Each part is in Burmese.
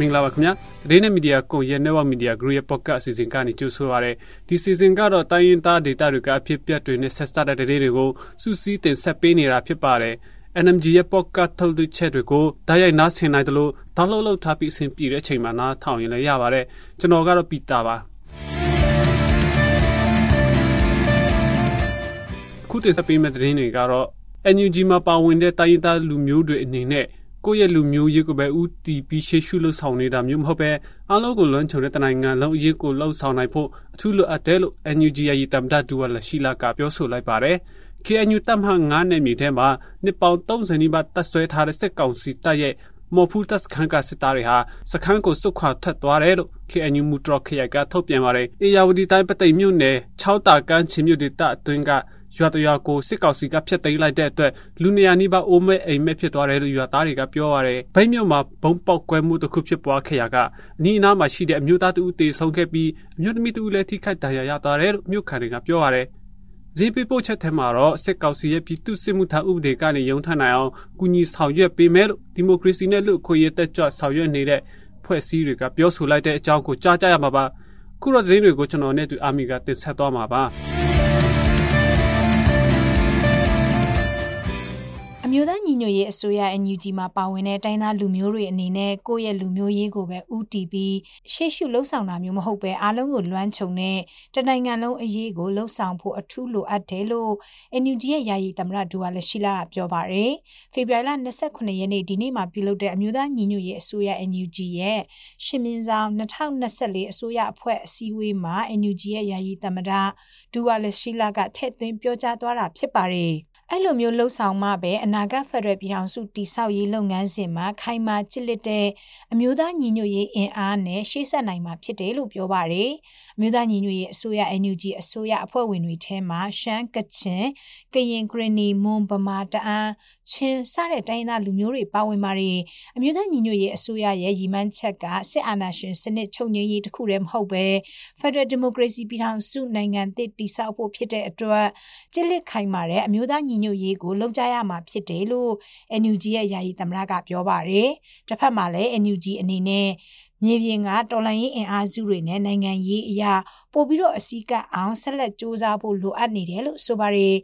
မင်္ဂလာပါခင်ဗျာဒီနေ့မီဒီယာကိုရဲ့ Network Media Group ရဲ့ podcast အစီအစဉ်ကနေကြိုဆိုပါရစေဒီစီစဉ်ကတော့တိုင်းရင်းသား data တွေကအဖြစ်ပြတ်တွေနဲ့ဆက်စပ်တဲ့ဒေတွေကိုစူးစီးတင်ဆက်ပေးနေတာဖြစ်ပါတယ် NMG ရဲ့ podcast ထုတ်လွှင့်ချက်တွေကိုဓာတ်ရိုက်နားဆင်နိုင်တယ်လို့ download လုပ်ထားပြီးအဆင်ပြေတဲ့အချိန်မှာနားထောင်ရင်လည်းရပါတယ်ကျွန်တော်ကတော့ပီတာပါခုတင်ဆက်ပေးမယ့်သတင်းတွေကတော့ NUG မှာပါဝင်တဲ့တိုင်းရင်းသားလူမျိုးတွေအနေနဲ့ ကိုယ့်ရဲ့လူမျိုးရေးကိုပဲဥတီပြီးရှေ့ရှုလို့ဆောင်နေတာမျိုးမဟုတ်ပဲအားလုံးကိုလွှမ်းခြုံတဲ့တနိုင်ငံလုံးအရေးကိုလှုပ်ဆောင်နိုင်ဖို့အထူးလိုအပ်တယ်လို့ NUG ရဲ့တမ်ဒဒူဝါလရှိလာကပြောဆိုလိုက်ပါတယ်။ KNU တပ်မှ9နယ်မြေထဲမှာနှစ်ပေါင်း30နီးပါးတပ်ဆွဲထားတဲ့စစ်ကောင်စီတပ်ရဲ့မော်ဖူးတပ်စခန်းကစစ်သားတွေဟာစခန်းကိုစုခွာထွက်သွားတယ်လို့ KNU မူတရခရိုင်ကထုတ်ပြန်ပါတယ်။အေယာဝတီတိုင်းပသိမ်မြို့နယ်6တာကန်းချင်းမြို့ဒေသအတွင်းက ရွာတရွာကိုစစ်ကောင်စီကဖျက်သိမ်းလိုက်တဲ့အတွက်လူနေရာနီးပါးအိုးမဲ့အိမ်မဲ့ဖြစ်သွားတယ်လို့ရွာသားတွေကပြောရတယ်။ဗိတ်မြို့မှာဘုံပေါက်ကွဲမှုတစ်ခုဖြစ်ပွားခဲ့ရာကအနီးအနားမှာရှိတဲ့အမျိုးသားတဦးတေဆုံးခဲ့ပြီးအမျိုးသမီးတဦးလည်းထိခိုက်ဒဏ်ရာရသွားတယ်လို့မြို့ခံတွေကပြောရတယ်။ဒီပြပို့ချက်ထဲမှာတော့စစ်ကောင်စီရဲ့ပြည်သူ့စစ်မှုထမ်းဥပဒေကနေရုံထမ်းနိုင်အောင်ကူညီဆောင်ရွက်ပေးမယ်လို့ဒီမိုကရေစီနဲ့လူ့အခွင့်အရေးတက်ကြွဆောင်ရွက်နေတဲ့ဖွဲ့စည်းတွေကပြောဆိုလိုက်တဲ့အကြောင်းကိုကြားကြရမှာပါခုတော့သတင်းတွေကိုကျွန်တော်နဲ့သူအာမီကတင်ဆက်သွားမှာပါ မျိုးသားညီညွတ်ရေးအစိုးရ NUG မှာပါဝင်တဲ့တိုင်းသားလူမျိုးတွေအနေနဲ့ကိုယ့်ရဲ့လူမျိုးရေးကိုပဲဥတီပြီးရှေ့ရှုလှုပ်ဆောင်တာမျိုးမဟုတ်ပဲအားလုံးကိုလွှမ်းခြုံတဲ့တနိုင်ငံလုံးအရေးကိုလှုပ်ဆောင်ဖို့အထူးလိုအပ်တယ်လို့ NUG ရဲ့ယာယီသမ္မတဒူဝါလက်ရှိလာပြောပါရယ်ဖေဖော်ဝါရီလ29ရက်နေ့ဒီနေ့မှာပြုလုပ်တဲ့အမျိုးသားညီညွတ်ရေးအစိုးရ NUG ရဲ့ရှင်မင်းဆောင်2024အစိုးရအဖွဲ့အစည်းအဝေးမှာ NUG ရဲ့ယာယီသမ္မတဒူဝါလက်ရှိလာကထည့်သွင်းပြောကြားသွားတာဖြစ်ပါတယ် အဲ့လိုမျိုးလှုပ်ဆောင်မှပဲအနာဂတ်ဖက်ဒရယ်ပြည်ထောင်စုတည်ဆောက်ရေးလုပ်ငန်းစဉ်မှာခိုင်မာချစ်လက်တဲ့အမျိုးသားညီညွတ်ရေးအင်အားနဲ့ရှေ့ဆက်နိုင်မှာဖြစ်တယ်လို့ပြောပါတယ်။မြို့သားညီညွတ်ရေးအစိုးရ NUG အစိုးရအဖွဲ့ဝင်တွေထဲမှာရှမ်းကချင်ကရင်ဂရနီမွန်ဗမာတအန်းချင်းစတဲ့တိုင်းသားလူမျိုးတွေပါဝင်ပါတယ်အမျိုးသားညီညွတ်ရေးအစိုးရရဲ့ရည်မှန်းချက်ကစစ်အာဏာရှင်စနစ်ချုပ်ငြိမ်းရေးတခုတည်းမဟုတ်ပဲ Federal Democracy ပြည်ထောင်စုနိုင်ငံသစ်တည်ဆောက်ဖို့ဖြစ်တဲ့အတွက်ကြစ်လက်ခိုင်မာတဲ့အမျိုးသားညီညွတ်ရေးကိုလုံခြားရမှာဖြစ်တယ်လို့ NUG ရဲ့ယာယီသမ္မတကပြောပါတယ်တစ်ဖက်မှာလည်း NUG အနေနဲ့မြေပြင်ကတော်လှန်ရေးအင်အားစုတွေနဲ့နိုင်ငံရေးအရာပို့ပြီးတော့အစည်းကပ်အောင်ဆက်လက်စ조사ဖို့လိုအပ်နေတယ်လို့ဆိုပါတယ်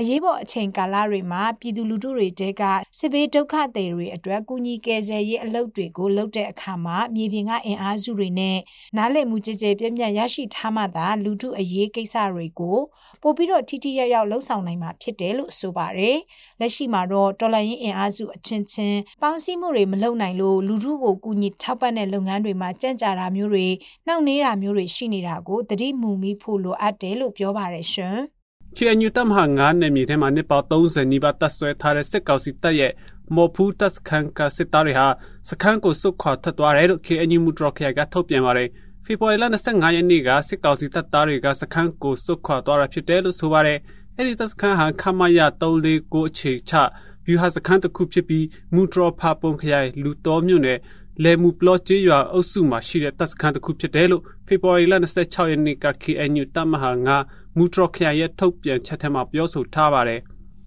အရေးပေါ်အချိန်ကာလတွေမှာပြည်သူလူထုတွေတဲကစစ်ဘေးဒုက္ခသည်တွေအတွက်ကူညီကယ်ဆယ်ရေးအလုပ်တွေကိုလုပ်တဲ့အခါမှာမြေပြင်ကအင်အားစုတွေနဲ့နားလည်မှုကြကြပြည့်ပြည့်ရရှိထားမှသာလူထုအရေးကိစ္စတွေကိုပို့ပြီးတော့ထိထိရောက်ရောက်လှုပ်ဆောင်နိုင်မှာဖြစ်တယ်လို့ဆိုပါတယ်။လက်ရှိမှာတော့တော်လိုင်းရင်အင်အားစုအချင်းချင်းပေါင်းစည်းမှုတွေမလုပ်နိုင်လို့လူထုကိုကူညီထောက်ပံ့တဲ့လုပ်ငန်းတွေမှာကြံ့ကြာတာမျိုးတွေနှောင့်နှေးတာမျိုးတွေရှိနေတာကိုတတိမူမိဖို့လိုအပ်တယ်လို့ပြောပါတယ်ရှင်။ KNU တပ်မဟာ9နယ်မြေထဲမှာနှစ်ပေါင်း30နီးပါးတပ်ဆွဲထားတဲ့စစ်ကောင်စီတပ်ရဲ့မော်ဖူးတပ်စခန်းကစစ်သားတွေဟာစခန်းကိုစုခွာထွက်သွားတယ်လို့ KNU မူတရခရိုင်ကထုတ်ပြန်ပါတယ်။ဖေဖော်ဝါရီလ25ရက်နေ့ကစစ်ကောင်စီတပ်သားတွေကစခန်းကိုစုခွာသွားတာဖြစ်တယ်လို့ဆိုပါတယ်။အဲဒီတပ်စခန်းဟာခမရ349အခြေချဗျူဟာစခန်းတစ်ခုဖြစ်ပြီးမူတရဖာပုံခရိုင်လူတော်မြို့နယ် လေမူပလော့ကျေးရွာအုပ်စုမှာရှိတဲ့တပ်စခန်းတစ်ခုဖြစ်တယ်လို့ဖေဖော်ဝါရီလ26ရက်နေ့က KNU တပ်မဟာ9မူထရခရိုင်ရဲ့ထုတ်ပြန်ချက်ထဲမှာပြောဆိုထားပါတယ်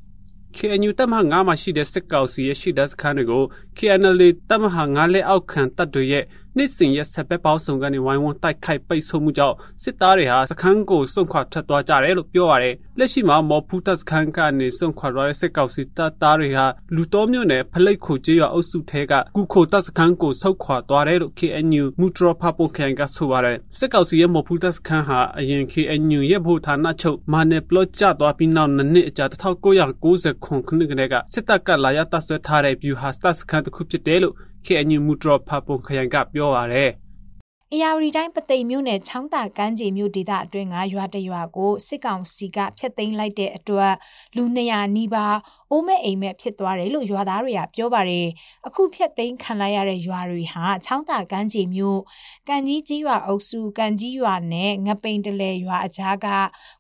။ KNU တပ်မဟာ9မှာရှိတဲ့စစ်ကောင်စီရဲ့ရှိတဲ့စခန်းတွေကို KNL တပ်မဟာ9လက်အောက်ခံတပ်တွေရဲ့ နှစ်စဉ်ရက်ဆက်ပဲပေါင်းစုံကနေဝိုင်းဝန်းတိုက်ခိုက်ပိတ်ဆို့မှုကြောင့်စစ်သားတွေဟာစခန်းကိုစွန့်ခွာထွက်သွားကြတယ်လို့ပြောရတယ်။လက်ရှိမှာမော်ဖူးတပ်စခန်းကနေစွန့်ခွာသွားတဲ့စစ်ကောင်စီတပ်သားတွေဟာလူတော်မြို့နယ်ဖလိတ်ခိုကျေးရွာအုပ်စုထဲကကုခိုတပ်စခန်းကိုဆုတ်ခွာသွားတယ်လို့ KNU မူထရဖပုံခရိုင်ကဆိုပါတယ်။စစ်ကောင်စီရဲ့မော်ဖူးတပ်စခန်းဟာအရင် KNU ရဲ့ဗဟိုဌာနချုပ်မာနယ်ပလော့ကျသွားပြီးနောက်နှစ်အကြာ1990ခုနှစ်ကတည်းကစစ်တပ်ကလာရောက်တပ်ဆွဲထားတဲ့ဗျူဟာစတပ်စခန်းတစ်ခုဖြစ်တယ်လို့ KNU မူတရဖပုံခရိုင်ကပြောပါရယ်အရာဝတီတိုင်းပသိမ်မြို့နယ်ချောင်းတာကမ်းခြေမြို့ဒေသအတွင်းကရွာတရွာကိုစစ်ကောင်စီကဖျက်သိမ်းလိုက်တဲ့အတွက်လူ200နီးပါးအိုးမဲ့အိမ်မဲ့ဖြစ်သွားတယ်လို့ရွာသားတွေကပြောပါတယ်အခုဖျက်သိမ်းခံလိုက်ရတဲ့ရွာတွေဟာချောင်းတာကမ်းခြေမြို့ကန်ကြီးကြီးရွာအုပ်စုကန်ကြီးရွာနဲ့ငပိန်တလဲရွာအကြားက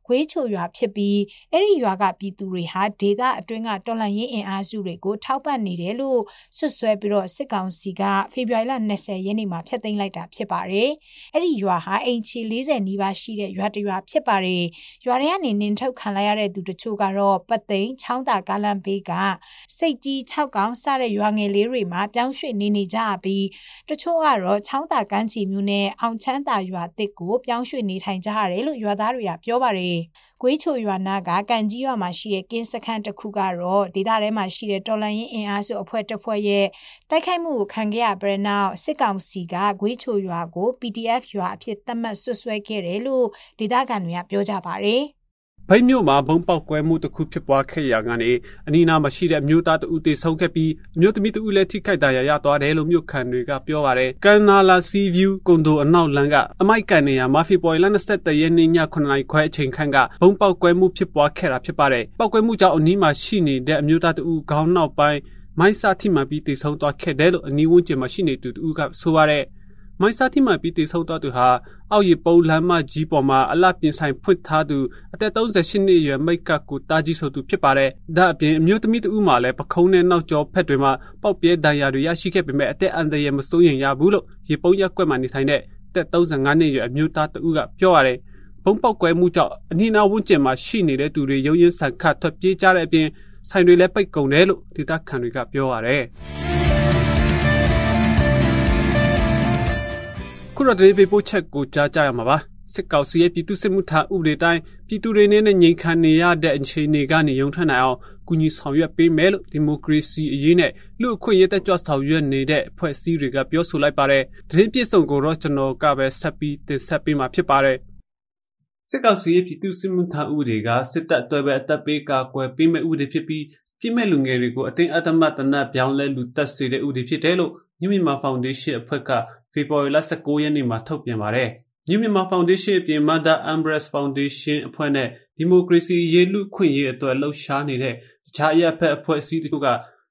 ခွေးချိုရွာဖြစ်ပြီးအဲ့ဒီရွာကပြည်သူတွေဟာဒေသအတွင်းကတော်လှန်ရေးအင်အားစုတွေကိုထောက်ပံ့နေတယ်လို့ဆွဆွဲပြီးတော့စစ်ကောင်စီကဖေဖော်ဝါရီလ20ရက်နေ့မှာဖျက်သိမ်းလိုက်တာဖြစ်ပါတယ်အဲ့ဒီရွာဟာအိမ်ချီ40နီးပါးရှိတဲ့ရွာတရွာဖြစ်ပါတယ်ရွာထဲကနေနင်းထုတ်ခံလိုက်ရတဲ့သူတချို့ကတော့ပတ်သိမ်းချောင်းတာကားလမ်းမ်းဘေးကစိတ်ကြီး6កောင်စတဲ့ရွာငယ်လေးတွေမှာပြောင်းရွှေ့နေနေကြပြီးတချို့ကတော့ချောင်းတာကမ်းချီမျိုးနဲ့အောင်ချမ်းတာရွာတစ်ကိုပြောင်းရွှေ့နေထိုင်ကြရတယ်လို့ရွာသားတွေကပြောပါတယ်။ကွေးချိုရွာနာကကန်ကြီးရွာမှာရှိတဲ့ကင်းစခန်းတစ်ခုကတော့ဒေသထဲမှာရှိတဲ့တော်လန်ရင်အင်အားစုအဖွဲ့တစ်ဖွဲ့ရဲ့တိုက်ခိုက်မှုကိုခံခဲ့ရပြီးနောက်စစ်ကောင်စီကကွေးချိုရွာကို PDF ရွာအဖြစ်သတ်မှတ်ဆွဆွဲခဲ့တယ်လို့ဒေသခံတွေကပြောကြပါတယ်။ ဗိတ်မြို့မှာဘုံပေါက်ကွဲမှုတစ်ခုဖြစ်ပွားခဲ့ရာကနေအနီးနားမှာရှိတဲ့မြို့သားတဦးတေဆုံးခဲ့ပြီးမြို့သမီးတဦးလည်းထိခိုက်ဒဏ်ရာရသွားတယ်လို့မြို့ခံတွေကပြောပါတယ်။ကန်နာလာစီဗျူးကွန်ဒိုအနောက်လမ်းကအမိုက်ကန်နေရာမာဖီပေါ်လ23ရက်နေ့ည9နာရီခွဲအချိန်ခန့်ကဘုံပေါက်ကွဲမှုဖြစ်ပွားခဲ့တာဖြစ်ပါတယ်။ပေါက်ကွဲမှုကြောင့်အနီးမှာရှိနေတဲ့အမျိုးသားတဦးခေါင်းနောက်ပိုင်းမိုင်းစာထိမှပြီးတေဆုံးသွားခဲ့တယ်လို့အနီးဝန်းကျင်မှာရှိနေသူတဦးကဆိုပါတယ်။ မိုင်းစာတိမှပြီးတည်ဆုံသွားသူဟာအောက်ရပုံလမ်းမကြီးပေါ်မှာအလှပြင်ဆိုင်ဖွင့်ထားသူအသက်38နှစ်အရွယ်မိတ်ကကိုတာကြီးဆိုသူဖြစ်ပါတယ်။ဒါအပြင်အမျိုးသမီးတဦးမှလည်းပခုံးနဲ့နောက်ကျောဖက်တွေမှာပေါက်ပြဲဒဏ်ရာတွေရရှိခဲ့ပေမဲ့အသက်အန္တရာယ်မစိုးရင်ရဘူးလို့ရေပုံရက်ကွက်မှနေထိုင်တဲ့အသက်35နှစ်အရွယ်အမျိုးသားတဦးကပြောရတယ်။ဘုံပေါက်ကွဲမှုကြောင့်အနီးနားဝန်းကျင်မှာရှိနေတဲ့သူတွေရုံရင်ဆန်ခတ်ထွက်ပြေးကြတဲ့အပြင်ဆိုင်တွေလည်းပိတ်ကုန်တယ်လို့ဒေသခံတွေကပြောရတယ်။ တော့ဒေးပေပို့ချက်ကိုကြားကြရမှာပါစစ်ကောင်စီရဲ့ပြည်သူစစ်မှုထမ်းဥပဒေတိုင်းပြည်သူတွေနဲ့ငြိမ်ခံနေရတဲ့အခြေအနေကနေရုံထွက်နိုင်အောင်ကူညီဆောင်ရွက်ပေးမယ်လို့ဒီမိုကရေစီအရေးနဲ့လူအခွင့်အရေးတက်ကြွဆောင်ရွက်နေတဲ့အဖွဲ့အစည်းတွေကပြောဆိုလိုက်ပါတယ်။သတင်းပြည့်စုံကိုတော့ကျွန်တော်ကပဲဆက်ပြီးတင်ဆက်ပေးမှာဖြစ်ပါတယ်။စစ်ကောင်စီရဲ့ပြည်သူစစ်မှုထမ်းဥပဒေကစစ်တပ်အတွက်ပဲအသက်ပေးကာကွယ်ပေးမဲ့ဥပဒေဖြစ်ပြီးပြည့်မဲ့လူငယ်တွေကိုအသိအသမတ်တနတ်ပြောင်းလဲလူတက်စေတဲ့ဥပဒေဖြစ်တယ်လို့ ညမြန်မာဖောင်ဒေးရှင်းအဖွဲ့က ဖေဖော်ဝါရီလ19ရက်နေ့မှာထုတ်ပြန်ပါတယ်။ New Myanmar Foundation အပြင် Mother Embrace Foundation အဖွဲ့နဲ့ ဒီမိုကရေစီရေး လူခွင့်ရေးအတွက် လှုပ်ရှားနေတဲ့ တခြားအရက်ဖက် အဖွဲ့အစည်းတို့က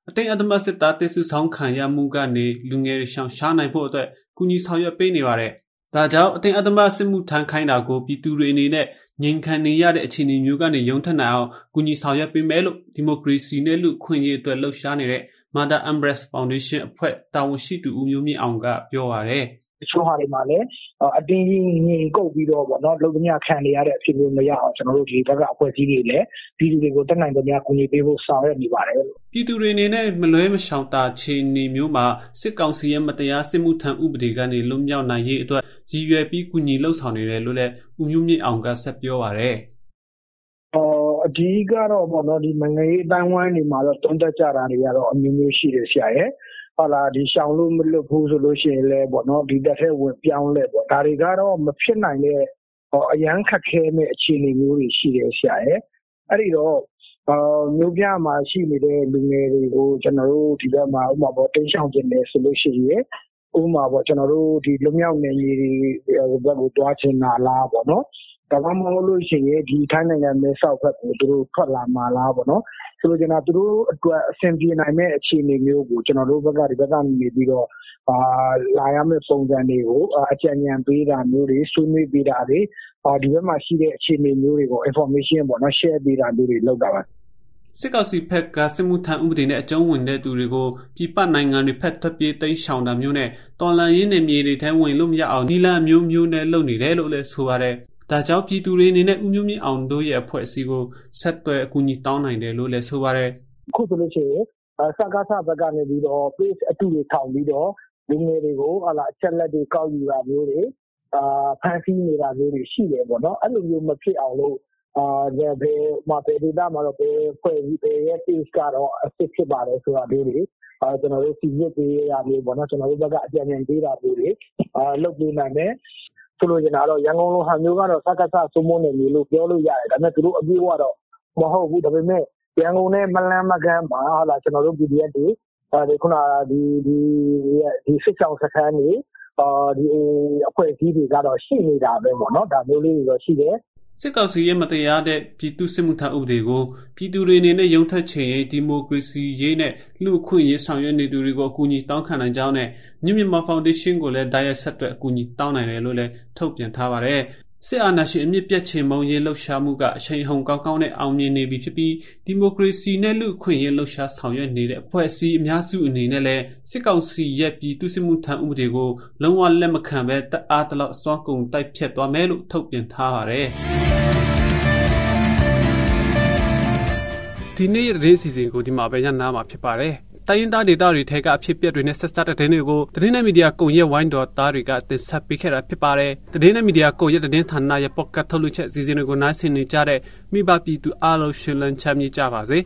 အတိတ်အသမတ်စစ်သားတစုဆောင်ခံရမှုကနေ လူငယ်တွေ ရှောင်ရှားနိုင်ဖို့အတွက် ကူညီဆောင်ရွက်ပေးနေပါတယ်။ဒါကြောင့် အတိတ်အသမတ်စစ်မှုထမ်းခိုင်းတာကို ပြည်သူတွေအနေနဲ့ ငြိမ်ခံနေရတဲ့ အခြေအနေမျိုးကနေ ရုံထက်နိုင်အောင် ကူညီဆောင်ရွက်ပေးမယ်လို့ ဒီမိုကရေစီနဲ့ လူခွင့်ရေးအတွက် လှုပ်ရှားနေတဲ့ Mother Embrace Foundation အဖွဲ့တာဝန်ရှိသူဦးမျိုးမြင့်အောင်ကပြောပါတယ်။တချို့ဟာတွေမှာလည်းအတင်းကြီးငြိမ်ကုတ်ပြီးတော့ပေါ့နော်လုံသမျှခံနေရတဲ့အဖြစ်မျိုးမရအောင်ကျွန်တော်တို့ဒီဘက်ကအဖွဲ့အစည်းတွေလည်းပြည်သူတွေကိုတက်နိုင်သမျှကူညီပေးဖို့ဆောင်ရွက်နေပါတယ်လို့ပြည်သူတွေအနေနဲ့မလွဲမရှောင်တာခြေနေမျိုးမှာစစ်ကောင်စီရဲ့မတရားစစ်မှုထမ်းဥပဒေကနေလွတ်မြောက်နိုင်ရေးအတွက်ရည်ရွယ်ပြီးကူညီလှုပ်ဆောင်နေတယ်လို့လည်းဦးမျိုးမြင့်အောင်ကဆက်ပြောပါတယ်။ အဓိကတော့ပေါ့နော်ဒီနိုင်ငံရေးအတိုင်းဝိုင်းတွေမှာတော့တွန်းတက်ကြတာတွေကတော့အမျိုးမျိုးရှိတယ်ဆရာရဲ့ဟုတ်လားဒီရှောင်လို့မလွတ်ဘူးဆိုလို့ရှိရင်လည်းပေါ့နော်ဒီတက်ထဲဝင်ပြောင်းလဲပေါ့ဒါတွေကတော့မဖြစ်နိုင်တဲ့အရန်ခက်ခဲမဲ့အခြေအနေမျိုးတွေရှိတယ်ဆရာရဲ့အဲ့ဒီတော့အာမြို့ပြမှာရှိနေတဲ့လူငယ်တွေကိုကျွန်တော်တို့ဒီဘက်မှာဥပမာပေါ့တင်းရှောင်ခြင်းတယ်ဆိုလို့ရှိရင်ဥပမာပေါ့ကျွန်တော်တို့ဒီလူမြောက်နယ်မြေတွေဘက်ကိုတွားချင်တာလားပေါ့နော် ဒါမှမဟုတ်လို့ရှိရင်ဒီထိုင်းနိုင်ငံမဲဆောက်ဘက်ကိုသူတို့ထွက်လာမှာလားပေါ့နော်ဆိုလိုချင်တာသူတို့အတွက်အဆင်ပြေနိုင်မဲ့အခြေအနေမျိုးကိုကျွန်တော်တို့ဘက်ကဒီဘက်ကနေပြီးတော့အာလာရမယ့်ပုံစံတွေကိုအကြံဉာဏ်ပေးတာမျိုးတွေဆွေးနွေးပေးတာတွေအာဒီဘက်မှာရှိတဲ့အခြေအနေမျိုးတွေကို information ပေါ့နော် share ပေးတာမျိုးတွေလုပ်တာပါစစ်ကောင်စီဖက်ကစစ်မှုထမ်းဥပဒေနဲ့အကျုံးဝင်တဲ့သူတွေကိုပြည်ပနိုင်ငံတွေဖက်ထွက်ပြေးတိမ်းရှောင်တာမျိုးနဲ့တော်လန်ရင်းနယ်မြေတွေထဲဝင်လို့မရအောင်နီလန်မျိုးမျိုးနဲ့လုပ်နေတယ်လို့လည်းဆိုပါတယ် ဒါကြောင့်ပြည်သူတွေအနေနဲ့ဦးမျိုးမြင့်အောင်တို့ရဲ့အဖွဲ့အစည်းကိုဆက်သွယ်အကူအညီတောင်းနိုင်တယ်လို့လည်းဆိုပါတယ်။အခုဆိုလို့ရှိရင်စကားဆဘက်ကနေပြီးတော့ page အတူတွေထောင်ပြီးတော့လူငယ်တွေကိုဟာလာအချက်လက်တွေကောက်ယူတာမျိုးတွေအာဖန်ဆီးနေတာမျိုးတွေရှိတယ်ပေါ့နော်။အဲ့လိုမျိုးမဖြစ်အောင်လို့အာဘယ်မှာဘယ်ဒေသမှာတော့ဘယ်ဖွဲ့ပြီးဘယ်ရဲ့ page ကတော့အစ်စ်ဖြစ်ပါတယ်ဆိုတာမျိုးတွေအာကျွန်တော်တို့စီစစ်ပေးရမျိုးပေါ့နော်ကျွန်တော်တို့ဘက်ကအကြံဉာဏ်ပေးတာမျိုးတွေအာလုပ်ပေးနိုင်တယ် ဆိုလိုချင်တာကတော့ ရန်ကုန်လိုဟာမျိုးကတော့ စကစ စိုးမိုးနယ်မြေလို့ ပြောလို့ရတယ် ဒါပေမဲ့ သူတို့အပြည့်အဝတော့ မဟုတ်ဘူး ဒါပေမဲ့ ရန်ကုန်နဲ့ မလန်းမကန်းမှာဟာလာကျွန်တော်တို့ PDF တွေအဲဒီခုနဒီဒီဒီစစ်ဆောင်စခန်းတွေအာဒီအဖွဲ့အစည်းတွေကတော့ ရှိနေတာပဲပေါ့နော် ဒါမျိုးလေးတွေတော့ ရှိတယ် စစ်ကောင်စီရဲ့မတရားတဲ့ပြည်သူစစ်မှုထမ်းဥပဒေကိုပြည်သူတွေအနေနဲ့ရုံထွက်ချင်ရင်ဒီမိုကရေစီရေးနဲ့လူ့အခွင့်အရေးဆောင်ရွက်နေသူတွေကိုအကူအညီတောင်းခံနိုင်ကြောင်းနဲ့ညမြန်မာဖောင်ဒေးရှင်းကိုလည်းတိုက်ရိုက်ဆက်သွယ်အကူအညီတောင်းနိုင်တယ်လို့လည်းထုတ်ပြန်ထားပါတယ် စစ်အာဏာရှင်အမြင့်ပြတ်ချေမုံရေးလှုပ်ရှားမှုကအချိန်ဟုန်ကောင်းကောင်းနဲ့အောင်မြင်နေပြီဖြစ်ပြီးဒီမိုကရေစီနဲ့လူ့အခွင့်အရေးလှုပ်ရှားဆောင်ရွက်နေတဲ့အဖွဲ့အစည်းအများစုအနေနဲ့လည်းစစ်ကောင်စီရဲ့ပြည်သူစစ်မှုထမ်းဥပဒေကိုလုံးဝလက်မခံဘဲတအားတလောက်အစွမ်းကုန်တိုက်ဖြတ်သွားမယ်လို့ထုတ်ပြန်ထားပါတယ်။ဒီနေ့ရဲ့သတင်းစီစဉ်ကိုဒီမှာပဲညနာမှာဖြစ်ပါတယ် တိုင်းရင်းသားဒေသတွေထဲကအဖြစ်အပျက်တွေနဲ့ဆက်စပ်တဲ့သတင်းတွေကိုသတင်းနဲ့မီဒီယာကုံရဲ့ဝိုင်းတော်သားတွေကတင်ဆက်ပေးခဲ့တာဖြစ်ပါတယ်သတင်းနဲ့မီဒီယာကုံရဲ့သတင်းဌာနရဲ့ပေါ့ကတ်ထုတ်လွှင့်ချက်စီစဉ်တွေကိုနိုင်ဆင်နေကြတဲ့မိဘပြည်သူအားလုံးရှင်လန်းချမ်းမြေ့ကြပါစေ